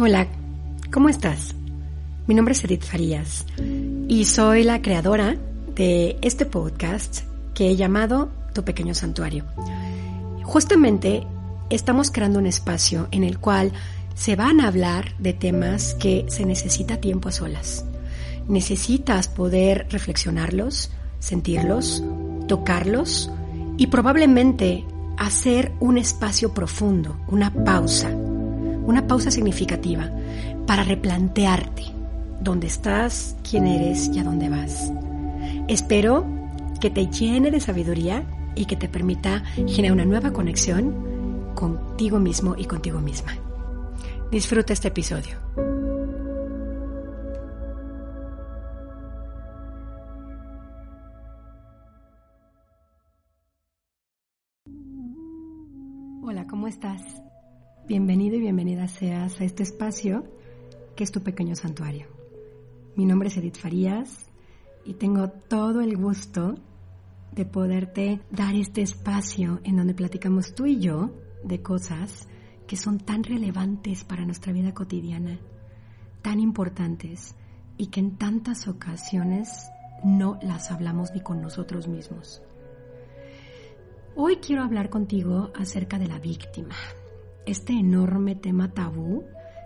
Hola, ¿cómo estás? Mi nombre es Edith Farías y soy la creadora de este podcast que he llamado Tu Pequeño Santuario. Justamente estamos creando un espacio en el cual se van a hablar de temas que se necesita tiempo a solas. Necesitas poder reflexionarlos, sentirlos, tocarlos y probablemente hacer un espacio profundo, una pausa una pausa significativa para replantearte dónde estás, quién eres y a dónde vas. Espero que te llene de sabiduría y que te permita generar una nueva conexión contigo mismo y contigo misma. Disfruta este episodio. Hola, ¿cómo estás? Bienvenido y bienvenida seas a este espacio que es tu pequeño santuario. Mi nombre es Edith Farías y tengo todo el gusto de poderte dar este espacio en donde platicamos tú y yo de cosas que son tan relevantes para nuestra vida cotidiana, tan importantes y que en tantas ocasiones no las hablamos ni con nosotros mismos. Hoy quiero hablar contigo acerca de la víctima este enorme tema tabú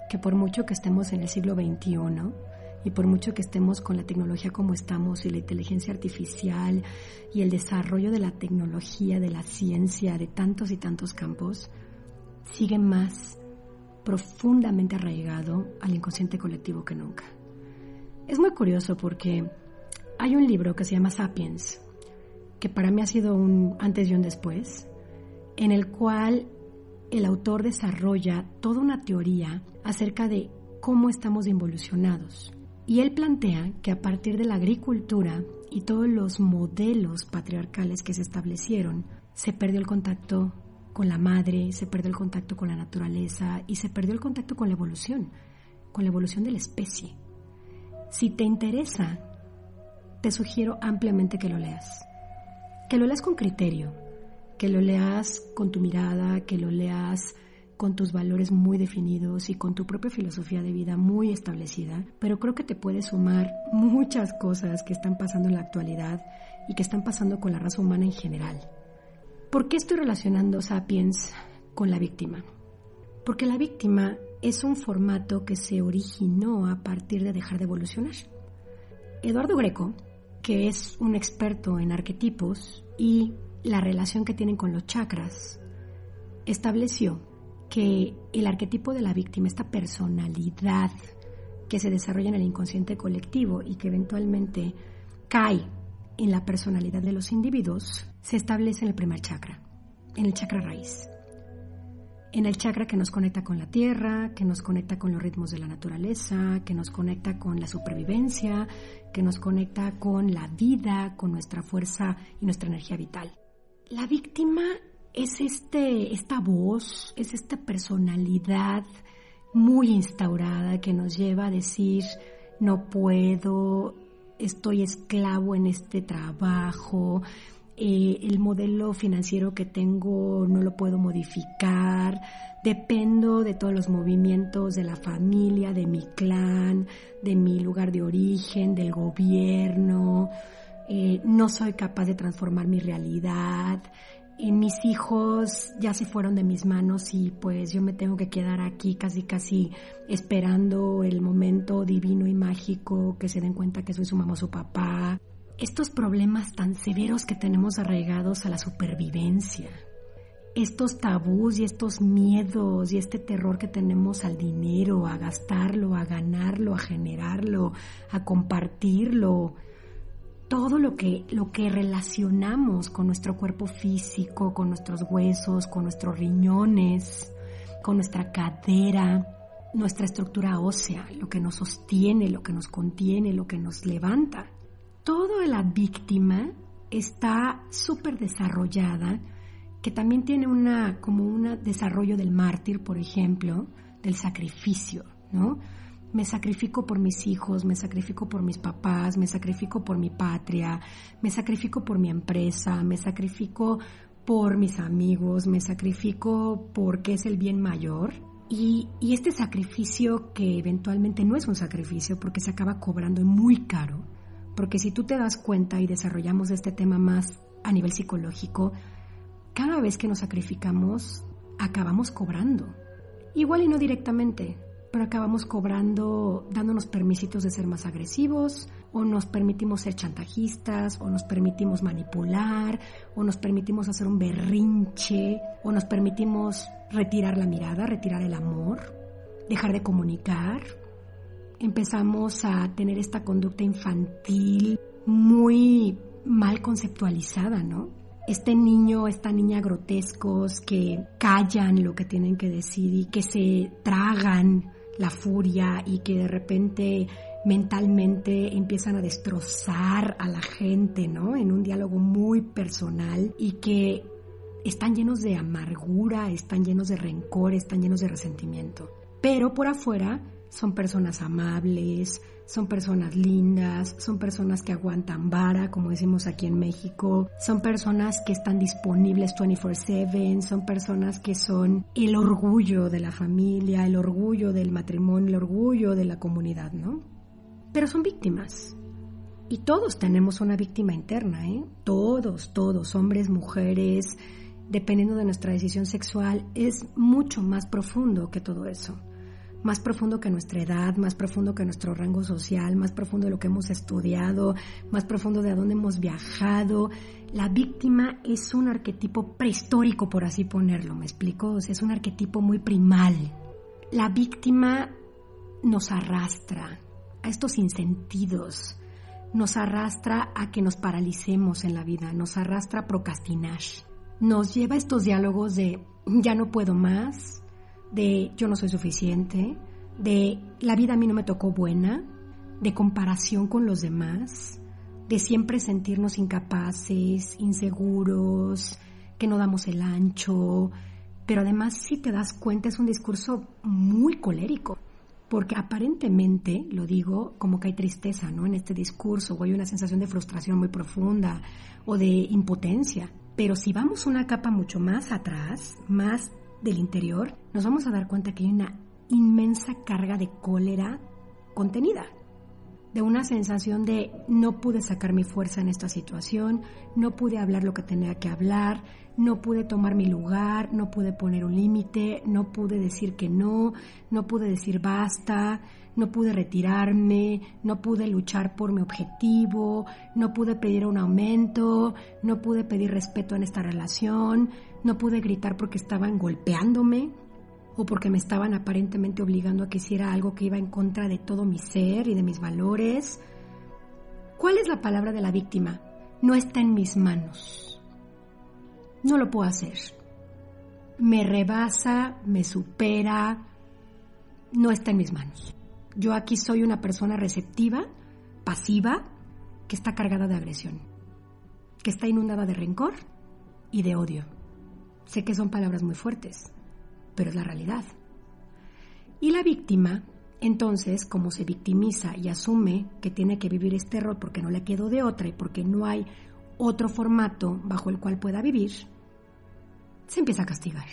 que por mucho que estemos en el siglo XXI y por mucho que estemos con la tecnología como estamos y la inteligencia artificial y el desarrollo de la tecnología, de la ciencia, de tantos y tantos campos, sigue más profundamente arraigado al inconsciente colectivo que nunca. Es muy curioso porque hay un libro que se llama Sapiens, que para mí ha sido un antes y un después, en el cual el autor desarrolla toda una teoría acerca de cómo estamos involucionados. Y él plantea que a partir de la agricultura y todos los modelos patriarcales que se establecieron, se perdió el contacto con la madre, se perdió el contacto con la naturaleza y se perdió el contacto con la evolución, con la evolución de la especie. Si te interesa, te sugiero ampliamente que lo leas. Que lo leas con criterio, que lo leas con tu mirada, que lo leas con tus valores muy definidos y con tu propia filosofía de vida muy establecida, pero creo que te puede sumar muchas cosas que están pasando en la actualidad y que están pasando con la raza humana en general. ¿Por qué estoy relacionando Sapiens con la víctima? Porque la víctima es un formato que se originó a partir de dejar de evolucionar. Eduardo Greco, que es un experto en arquetipos y la relación que tienen con los chakras, estableció que el arquetipo de la víctima, esta personalidad que se desarrolla en el inconsciente colectivo y que eventualmente cae en la personalidad de los individuos, se establece en el primer chakra, en el chakra raíz. En el chakra que nos conecta con la tierra, que nos conecta con los ritmos de la naturaleza, que nos conecta con la supervivencia, que nos conecta con la vida, con nuestra fuerza y nuestra energía vital. La víctima es este, esta voz, es esta personalidad muy instaurada que nos lleva a decir, no puedo, estoy esclavo en este trabajo, eh, el modelo financiero que tengo no lo puedo modificar, dependo de todos los movimientos de la familia, de mi clan, de mi lugar de origen, del gobierno, eh, no soy capaz de transformar mi realidad, y mis hijos ya se fueron de mis manos y pues yo me tengo que quedar aquí casi casi esperando el momento divino y mágico que se den cuenta que soy su mamá o su papá. Estos problemas tan severos que tenemos arraigados a la supervivencia, estos tabús y estos miedos y este terror que tenemos al dinero, a gastarlo, a ganarlo, a generarlo, a compartirlo, todo lo que, lo que relacionamos con nuestro cuerpo físico, con nuestros huesos, con nuestros riñones, con nuestra cadera, nuestra estructura ósea, lo que nos sostiene, lo que nos contiene, lo que nos levanta. Toda la víctima está súper desarrollada que también tiene una, como un desarrollo del mártir, por ejemplo, del sacrificio, ¿no? Me sacrifico por mis hijos, me sacrifico por mis papás, me sacrifico por mi patria, me sacrifico por mi empresa, me sacrifico por mis amigos, me sacrifico porque es el bien mayor. Y, y este sacrificio que eventualmente no es un sacrificio porque se acaba cobrando muy caro, porque si tú te das cuenta y desarrollamos este tema más a nivel psicológico, cada vez que nos sacrificamos, acabamos cobrando. Igual y no directamente, pero acabamos cobrando, dándonos permisitos de ser más agresivos, o nos permitimos ser chantajistas, o nos permitimos manipular, o nos permitimos hacer un berrinche, o nos permitimos retirar la mirada, retirar el amor, dejar de comunicar. Empezamos a tener esta conducta infantil muy mal conceptualizada, ¿no? este niño, esta niña grotescos que callan lo que tienen que decir y que se tragan la furia y que de repente mentalmente empiezan a destrozar a la gente, ¿no? En un diálogo muy personal y que están llenos de amargura, están llenos de rencor, están llenos de resentimiento. Pero por afuera son personas amables, son personas lindas, son personas que aguantan vara, como decimos aquí en México, son personas que están disponibles 24/7, son personas que son el orgullo de la familia, el orgullo del matrimonio, el orgullo de la comunidad, ¿no? Pero son víctimas. Y todos tenemos una víctima interna, ¿eh? Todos, todos, hombres, mujeres, dependiendo de nuestra decisión sexual, es mucho más profundo que todo eso más profundo que nuestra edad, más profundo que nuestro rango social, más profundo de lo que hemos estudiado, más profundo de a dónde hemos viajado. La víctima es un arquetipo prehistórico, por así ponerlo, ¿me explico? Es un arquetipo muy primal. La víctima nos arrastra a estos insentidos, nos arrastra a que nos paralicemos en la vida, nos arrastra a procrastinar, nos lleva a estos diálogos de ya no puedo más, de yo no soy suficiente, de la vida a mí no me tocó buena, de comparación con los demás, de siempre sentirnos incapaces, inseguros, que no damos el ancho, pero además si te das cuenta es un discurso muy colérico, porque aparentemente, lo digo, como que hay tristeza, ¿no? En este discurso, o hay una sensación de frustración muy profunda o de impotencia. Pero si vamos una capa mucho más atrás, más del interior, nos vamos a dar cuenta que hay una inmensa carga de cólera contenida, de una sensación de no pude sacar mi fuerza en esta situación, no pude hablar lo que tenía que hablar, no pude tomar mi lugar, no pude poner un límite, no pude decir que no, no pude decir basta, no pude retirarme, no pude luchar por mi objetivo, no pude pedir un aumento, no pude pedir respeto en esta relación, no pude gritar porque estaban golpeándome o porque me estaban aparentemente obligando a que hiciera algo que iba en contra de todo mi ser y de mis valores. ¿Cuál es la palabra de la víctima? No está en mis manos. No lo puedo hacer. Me rebasa, me supera, no está en mis manos. Yo aquí soy una persona receptiva, pasiva, que está cargada de agresión, que está inundada de rencor y de odio. Sé que son palabras muy fuertes, pero es la realidad. Y la víctima, entonces, como se victimiza y asume que tiene que vivir este error porque no le quedó de otra y porque no hay otro formato bajo el cual pueda vivir, se empieza a castigar.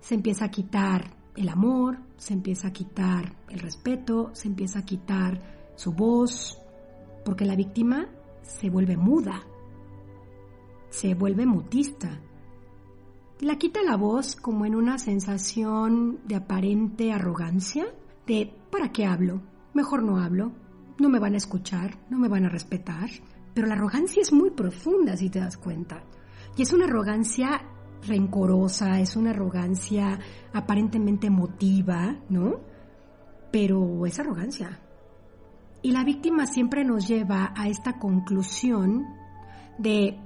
Se empieza a quitar el amor, se empieza a quitar el respeto, se empieza a quitar su voz, porque la víctima se vuelve muda, se vuelve mutista, la quita la voz como en una sensación de aparente arrogancia, de ¿para qué hablo? Mejor no hablo, no me van a escuchar, no me van a respetar. Pero la arrogancia es muy profunda, si te das cuenta. Y es una arrogancia rencorosa, es una arrogancia aparentemente emotiva, ¿no? Pero es arrogancia. Y la víctima siempre nos lleva a esta conclusión de,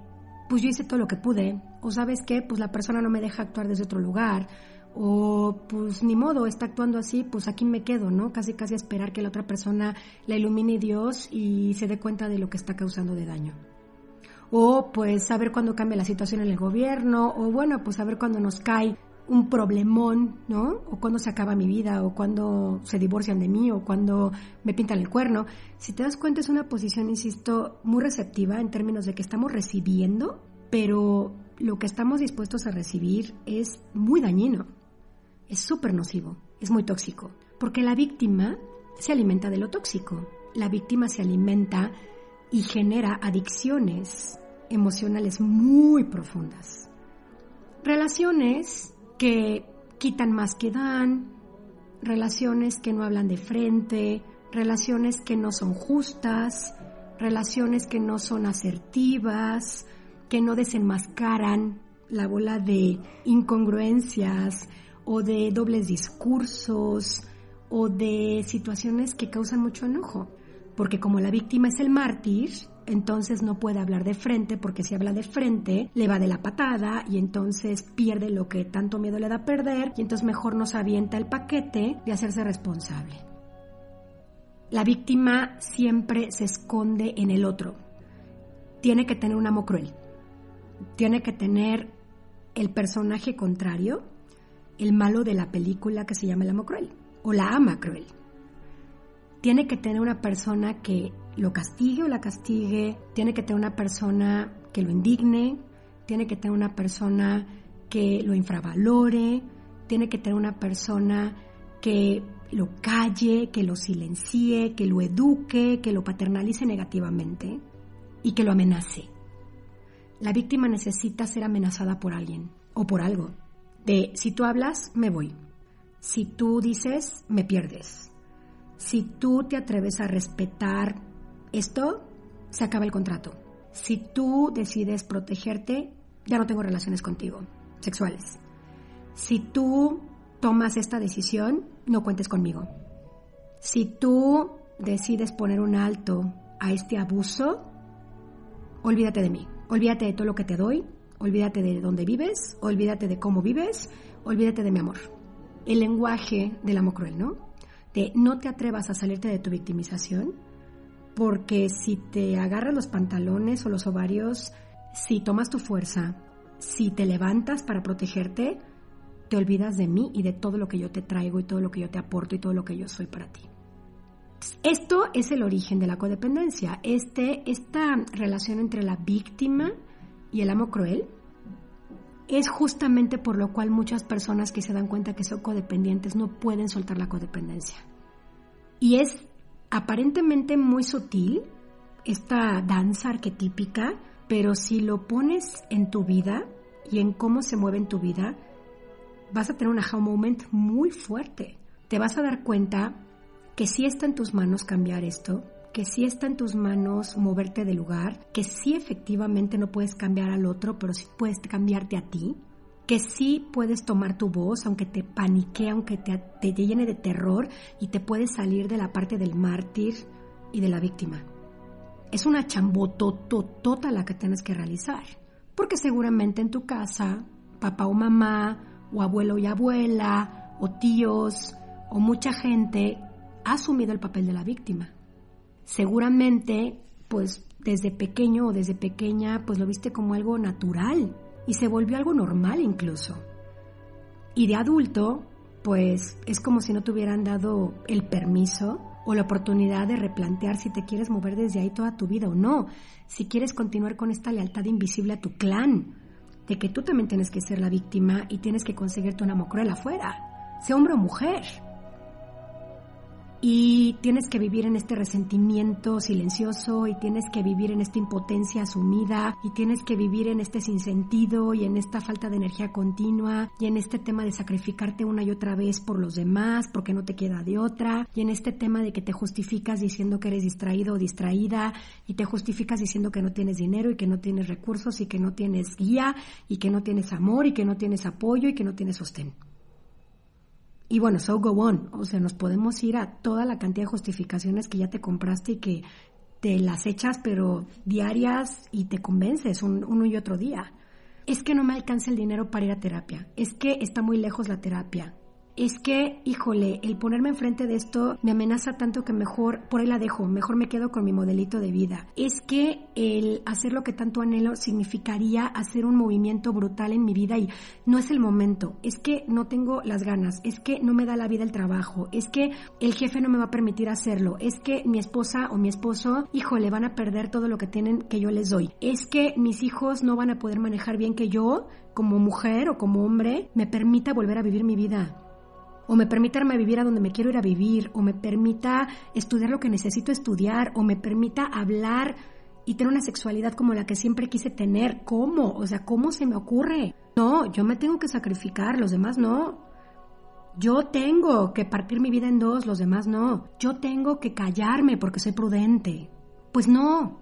pues yo hice todo lo que pude, o sabes qué, pues la persona no me deja actuar desde otro lugar, o pues ni modo, está actuando así, pues aquí me quedo, ¿no? Casi casi esperar que la otra persona la ilumine Dios y se dé cuenta de lo que está causando de daño. O pues saber cuándo cambia la situación en el gobierno, o bueno, pues saber cuándo nos cae un problemón, ¿no? O cuándo se acaba mi vida, o cuándo se divorcian de mí, o cuándo me pintan el cuerno. Si te das cuenta es una posición, insisto, muy receptiva en términos de que estamos recibiendo, pero lo que estamos dispuestos a recibir es muy dañino es súper nocivo, es muy tóxico, porque la víctima se alimenta de lo tóxico. La víctima se alimenta y genera adicciones emocionales muy profundas. Relaciones que quitan más que dan, relaciones que no hablan de frente, relaciones que no son justas, relaciones que no son asertivas, que no desenmascaran la bola de incongruencias, o de dobles discursos o de situaciones que causan mucho enojo. Porque como la víctima es el mártir, entonces no puede hablar de frente, porque si habla de frente le va de la patada y entonces pierde lo que tanto miedo le da a perder y entonces mejor nos avienta el paquete de hacerse responsable. La víctima siempre se esconde en el otro. Tiene que tener un amo cruel. Tiene que tener el personaje contrario el malo de la película que se llama El amo cruel o la ama cruel. Tiene que tener una persona que lo castigue o la castigue, tiene que tener una persona que lo indigne, tiene que tener una persona que lo infravalore, tiene que tener una persona que lo calle, que lo silencie, que lo eduque, que lo paternalice negativamente y que lo amenace. La víctima necesita ser amenazada por alguien o por algo de si tú hablas, me voy. Si tú dices, me pierdes. Si tú te atreves a respetar esto, se acaba el contrato. Si tú decides protegerte, ya no tengo relaciones contigo, sexuales. Si tú tomas esta decisión, no cuentes conmigo. Si tú decides poner un alto a este abuso, olvídate de mí, olvídate de todo lo que te doy, Olvídate de dónde vives, olvídate de cómo vives, olvídate de mi amor. El lenguaje del amor cruel, ¿no? No te atrevas a salirte de tu victimización, porque si te agarras los pantalones o los ovarios, si tomas tu fuerza, si te levantas para protegerte, te olvidas de mí y de todo lo que yo te traigo y todo lo que yo te aporto y todo lo que yo soy para ti. Esto es el origen de la codependencia, este, esta relación entre la víctima y el amo cruel, es justamente por lo cual muchas personas que se dan cuenta que son codependientes no pueden soltar la codependencia. Y es aparentemente muy sutil esta danza arquetípica, pero si lo pones en tu vida y en cómo se mueve en tu vida, vas a tener un aha moment muy fuerte. Te vas a dar cuenta que sí está en tus manos cambiar esto, que sí está en tus manos moverte de lugar, que sí efectivamente no puedes cambiar al otro, pero sí puedes cambiarte a ti, que sí puedes tomar tu voz, aunque te panique, aunque te, te llene de terror y te puedes salir de la parte del mártir y de la víctima. Es una chambotototota la que tienes que realizar, porque seguramente en tu casa, papá o mamá, o abuelo y abuela, o tíos, o mucha gente ha asumido el papel de la víctima seguramente pues desde pequeño o desde pequeña pues lo viste como algo natural y se volvió algo normal incluso. Y de adulto pues es como si no te hubieran dado el permiso o la oportunidad de replantear si te quieres mover desde ahí toda tu vida o no, si quieres continuar con esta lealtad invisible a tu clan, de que tú también tienes que ser la víctima y tienes que conseguirte una cruel afuera, sea hombre o mujer. Y tienes que vivir en este resentimiento silencioso y tienes que vivir en esta impotencia asumida y tienes que vivir en este sinsentido y en esta falta de energía continua y en este tema de sacrificarte una y otra vez por los demás porque no te queda de otra y en este tema de que te justificas diciendo que eres distraído o distraída y te justificas diciendo que no tienes dinero y que no tienes recursos y que no tienes guía y que no tienes amor y que no tienes apoyo y que no tienes sostén. Y bueno, so go on. O sea, nos podemos ir a toda la cantidad de justificaciones que ya te compraste y que te las echas, pero diarias y te convences uno y otro día. Es que no me alcanza el dinero para ir a terapia. Es que está muy lejos la terapia es que, híjole, el ponerme enfrente de esto me amenaza tanto que mejor por ahí la dejo, mejor me quedo con mi modelito de vida. Es que el hacer lo que tanto anhelo significaría hacer un movimiento brutal en mi vida y no es el momento, es que no tengo las ganas, es que no me da la vida el trabajo, es que el jefe no me va a permitir hacerlo, es que mi esposa o mi esposo, híjole, van a perder todo lo que tienen que yo les doy, es que mis hijos no van a poder manejar bien que yo como mujer o como hombre me permita volver a vivir mi vida o me permitirme vivir a donde me quiero ir a vivir, o me permita estudiar lo que necesito estudiar, o me permita hablar y tener una sexualidad como la que siempre quise tener. ¿Cómo? O sea, ¿cómo se me ocurre? No, yo me tengo que sacrificar, los demás no. Yo tengo que partir mi vida en dos, los demás no. Yo tengo que callarme porque soy prudente. Pues no,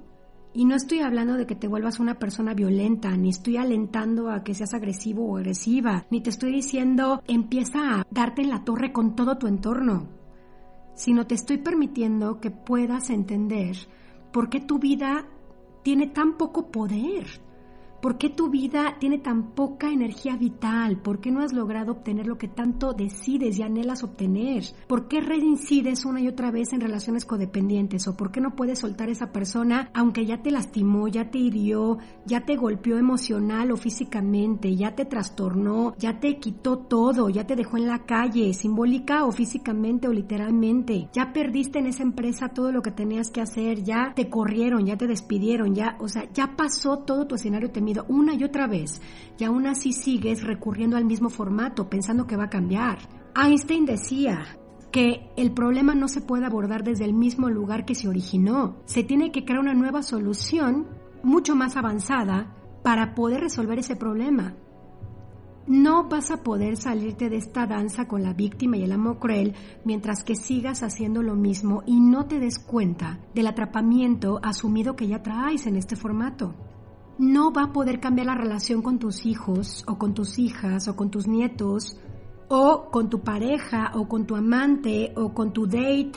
y no estoy hablando de que te vuelvas una persona violenta, ni estoy alentando a que seas agresivo o agresiva, ni te estoy diciendo empieza a darte en la torre con todo tu entorno, sino te estoy permitiendo que puedas entender por qué tu vida tiene tan poco poder ¿Por qué tu vida tiene tan poca energía vital? ¿Por qué no has logrado obtener lo que tanto decides y anhelas obtener? ¿Por qué reincides una y otra vez en relaciones codependientes? ¿O por qué no puedes soltar a esa persona aunque ya te lastimó, ya te hirió, ya te golpeó emocional o físicamente, ya te trastornó, ya te quitó todo, ya te dejó en la calle, simbólica o físicamente o literalmente? Ya perdiste en esa empresa todo lo que tenías que hacer, ya te corrieron, ya te despidieron, ya, o sea, ya pasó todo tu escenario temido una y otra vez y aún así sigues recurriendo al mismo formato pensando que va a cambiar. Einstein decía que el problema no se puede abordar desde el mismo lugar que se originó. Se tiene que crear una nueva solución mucho más avanzada para poder resolver ese problema. No vas a poder salirte de esta danza con la víctima y el amo cruel mientras que sigas haciendo lo mismo y no te des cuenta del atrapamiento asumido que ya traes en este formato no va a poder cambiar la relación con tus hijos o con tus hijas o con tus nietos o con tu pareja o con tu amante o con tu date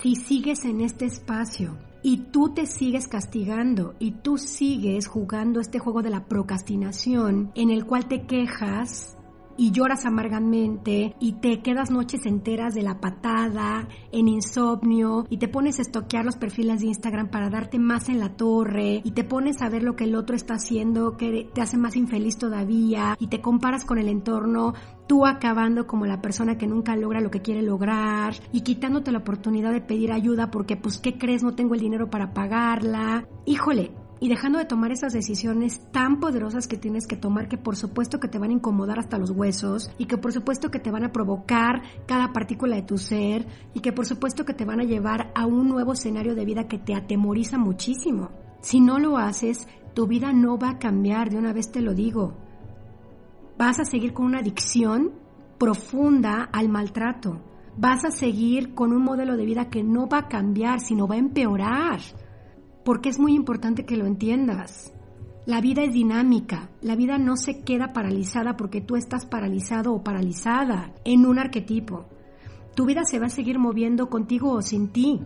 si sigues en este espacio. Y tú te sigues castigando y tú sigues jugando este juego de la procrastinación en el cual te quejas y lloras amargamente y te quedas noches enteras de la patada, en insomnio y te pones a estoquear los perfiles de Instagram para darte más en la torre y te pones a ver lo que el otro está haciendo que te hace más infeliz todavía y te comparas con el entorno, tú acabando como la persona que nunca logra lo que quiere lograr y quitándote la oportunidad de pedir ayuda porque pues ¿qué crees? No tengo el dinero para pagarla. Híjole, y dejando de tomar esas decisiones tan poderosas que tienes que tomar que por supuesto que te van a incomodar hasta los huesos y que por supuesto que te van a provocar cada partícula de tu ser y que por supuesto que te van a llevar a un nuevo escenario de vida que te atemoriza muchísimo. Si no lo haces, tu vida no va a cambiar, de una vez te lo digo. Vas a seguir con una adicción profunda al maltrato. Vas a seguir con un modelo de vida que no va a cambiar, sino va a empeorar porque es muy importante que lo entiendas. La vida es dinámica, la vida no se queda paralizada porque tú estás paralizado o paralizada en un arquetipo. Tu vida se va a seguir moviendo contigo o sin ti.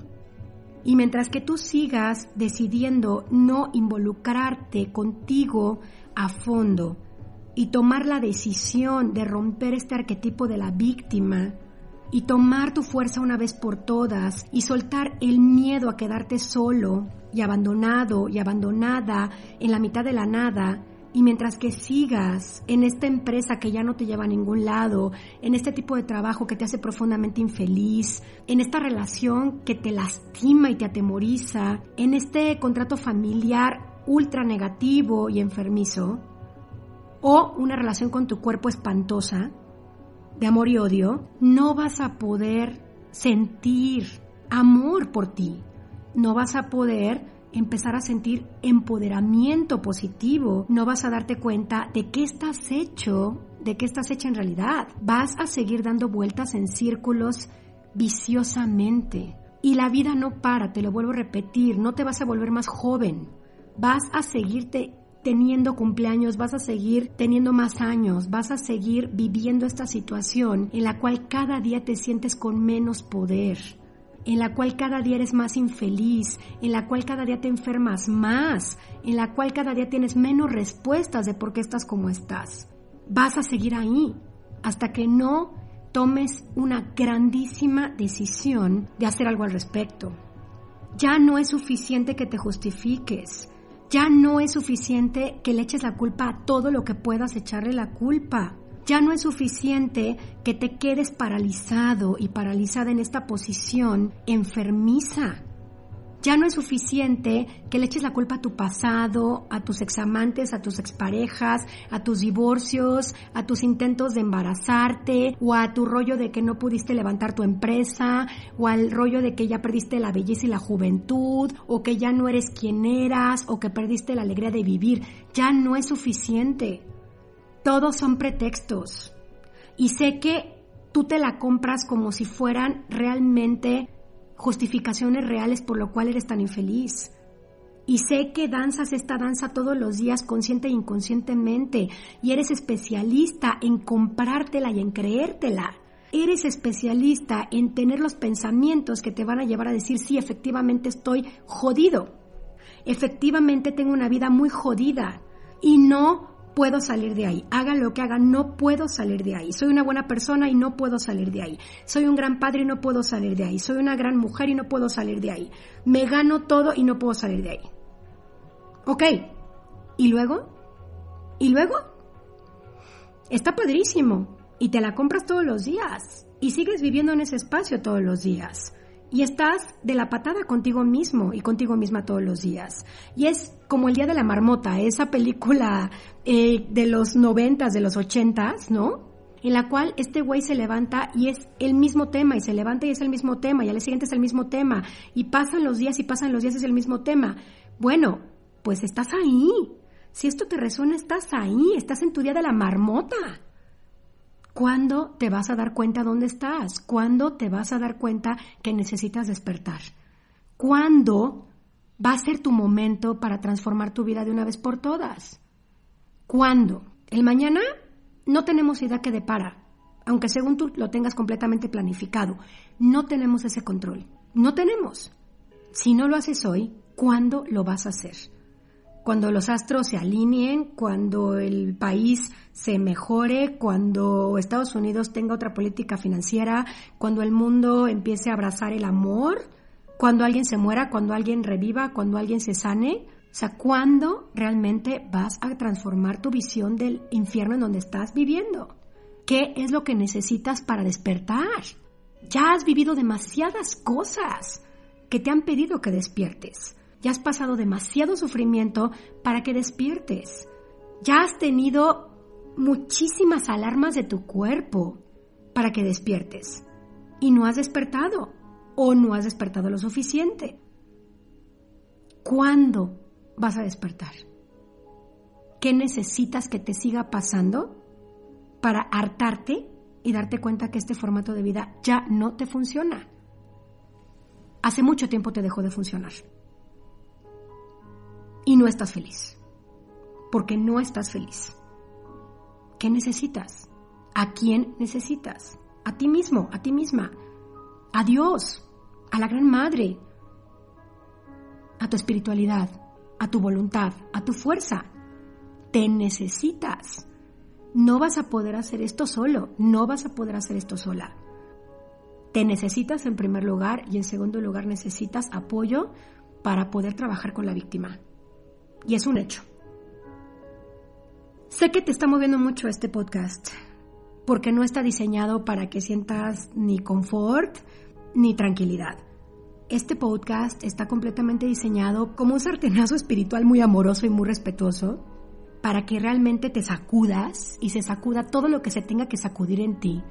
Y mientras que tú sigas decidiendo no involucrarte contigo a fondo y tomar la decisión de romper este arquetipo de la víctima, y tomar tu fuerza una vez por todas y soltar el miedo a quedarte solo y abandonado y abandonada en la mitad de la nada. Y mientras que sigas en esta empresa que ya no te lleva a ningún lado, en este tipo de trabajo que te hace profundamente infeliz, en esta relación que te lastima y te atemoriza, en este contrato familiar ultra negativo y enfermizo, o una relación con tu cuerpo espantosa, de amor y odio, no vas a poder sentir amor por ti. No vas a poder empezar a sentir empoderamiento positivo. No vas a darte cuenta de qué estás hecho, de qué estás hecha en realidad. Vas a seguir dando vueltas en círculos viciosamente. Y la vida no para, te lo vuelvo a repetir, no te vas a volver más joven. Vas a seguirte teniendo cumpleaños, vas a seguir teniendo más años, vas a seguir viviendo esta situación en la cual cada día te sientes con menos poder, en la cual cada día eres más infeliz, en la cual cada día te enfermas más, en la cual cada día tienes menos respuestas de por qué estás como estás. Vas a seguir ahí hasta que no tomes una grandísima decisión de hacer algo al respecto. Ya no es suficiente que te justifiques. Ya no es suficiente que le eches la culpa a todo lo que puedas echarle la culpa. Ya no es suficiente que te quedes paralizado y paralizada en esta posición enfermiza. Ya no es suficiente que le eches la culpa a tu pasado, a tus examantes, a tus exparejas, a tus divorcios, a tus intentos de embarazarte, o a tu rollo de que no pudiste levantar tu empresa, o al rollo de que ya perdiste la belleza y la juventud, o que ya no eres quien eras, o que perdiste la alegría de vivir. Ya no es suficiente. Todos son pretextos. Y sé que tú te la compras como si fueran realmente justificaciones reales por lo cual eres tan infeliz. Y sé que danzas esta danza todos los días consciente e inconscientemente y eres especialista en comprártela y en creértela. Eres especialista en tener los pensamientos que te van a llevar a decir, sí, efectivamente estoy jodido. Efectivamente tengo una vida muy jodida y no puedo salir de ahí. Haga lo que haga, no puedo salir de ahí. Soy una buena persona y no puedo salir de ahí. Soy un gran padre y no puedo salir de ahí. Soy una gran mujer y no puedo salir de ahí. Me gano todo y no puedo salir de ahí. Ok. ¿Y luego? ¿Y luego? Está padrísimo. Y te la compras todos los días. Y sigues viviendo en ese espacio todos los días y estás de la patada contigo mismo y contigo misma todos los días. Y es como el Día de la Marmota, esa película eh, de los noventas, de los ochentas, ¿no? En la cual este güey se levanta y es el mismo tema, y se levanta y es el mismo tema, y al siguiente es el mismo tema, y pasan los días y pasan los días es el mismo tema. Bueno, pues estás ahí. Si esto te resuena, estás ahí, estás en tu Día de la Marmota. ¿Cuándo te vas a dar cuenta dónde estás? ¿Cuándo te vas a dar cuenta que necesitas despertar? ¿Cuándo va a ser tu momento para transformar tu vida de una vez por todas? ¿Cuándo? ¿El mañana? No tenemos idea que depara, aunque según tú lo tengas completamente planificado. No tenemos ese control. No tenemos. Si no lo haces hoy, ¿cuándo lo vas a hacer? Cuando los astros se alineen, cuando el país se mejore, cuando Estados Unidos tenga otra política financiera, cuando el mundo empiece a abrazar el amor, cuando alguien se muera, cuando alguien reviva, cuando alguien se sane. O sea, ¿cuándo realmente vas a transformar tu visión del infierno en donde estás viviendo? ¿Qué es lo que necesitas para despertar? Ya has vivido demasiadas cosas que te han pedido que despiertes. Ya has pasado demasiado sufrimiento para que despiertes. Ya has tenido muchísimas alarmas de tu cuerpo para que despiertes. Y no has despertado o no has despertado lo suficiente. ¿Cuándo vas a despertar? ¿Qué necesitas que te siga pasando para hartarte y darte cuenta que este formato de vida ya no te funciona? Hace mucho tiempo te dejó de funcionar y no estás feliz. Porque no estás feliz. ¿Qué necesitas? ¿A quién necesitas? A ti mismo, a ti misma. A Dios, a la Gran Madre, a tu espiritualidad, a tu voluntad, a tu fuerza. Te necesitas. No vas a poder hacer esto solo, no vas a poder hacer esto sola. Te necesitas en primer lugar y en segundo lugar necesitas apoyo para poder trabajar con la víctima. Y es un hecho. Sé que te está moviendo mucho este podcast, porque no está diseñado para que sientas ni confort ni tranquilidad. Este podcast está completamente diseñado como un sartenazo espiritual muy amoroso y muy respetuoso para que realmente te sacudas y se sacuda todo lo que se tenga que sacudir en ti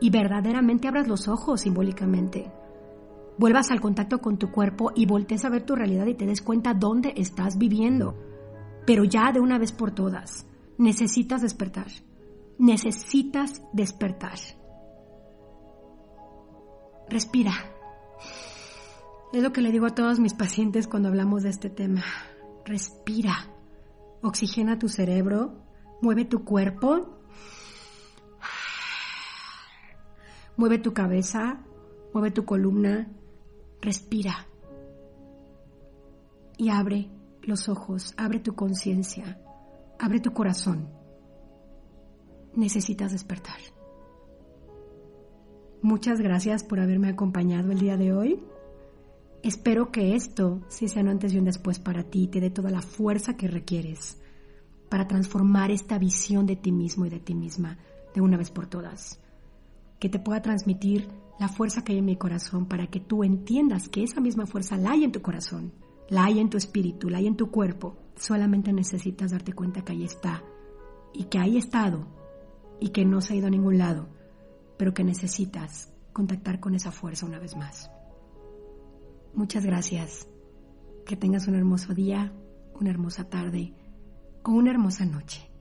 y verdaderamente abras los ojos simbólicamente. Vuelvas al contacto con tu cuerpo y voltees a ver tu realidad y te des cuenta dónde estás viviendo. Pero ya de una vez por todas, necesitas despertar. Necesitas despertar. Respira. Es lo que le digo a todos mis pacientes cuando hablamos de este tema. Respira. Oxigena tu cerebro. Mueve tu cuerpo. Mueve tu cabeza. Mueve tu columna. Respira. Y abre los ojos. Abre tu conciencia. Abre tu corazón. Necesitas despertar. Muchas gracias por haberme acompañado el día de hoy. Espero que esto, si sea un antes y un después para ti, te dé toda la fuerza que requieres para transformar esta visión de ti mismo y de ti misma de una vez por todas. Que te pueda transmitir la fuerza que hay en mi corazón para que tú entiendas que esa misma fuerza la hay en tu corazón, la hay en tu espíritu, la hay en tu cuerpo. Solamente necesitas darte cuenta que ahí está y que ahí estado y que no se ha ido a ningún lado pero que necesitas contactar con esa fuerza una vez más. Muchas gracias. Que tengas un hermoso día, una hermosa tarde o una hermosa noche.